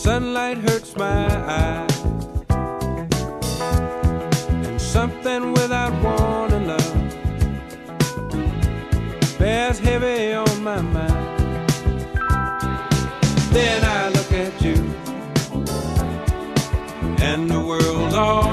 sunlight hurts my eyes, something without warning, love bears heavy on my mind. Then I look at you, and the world's all.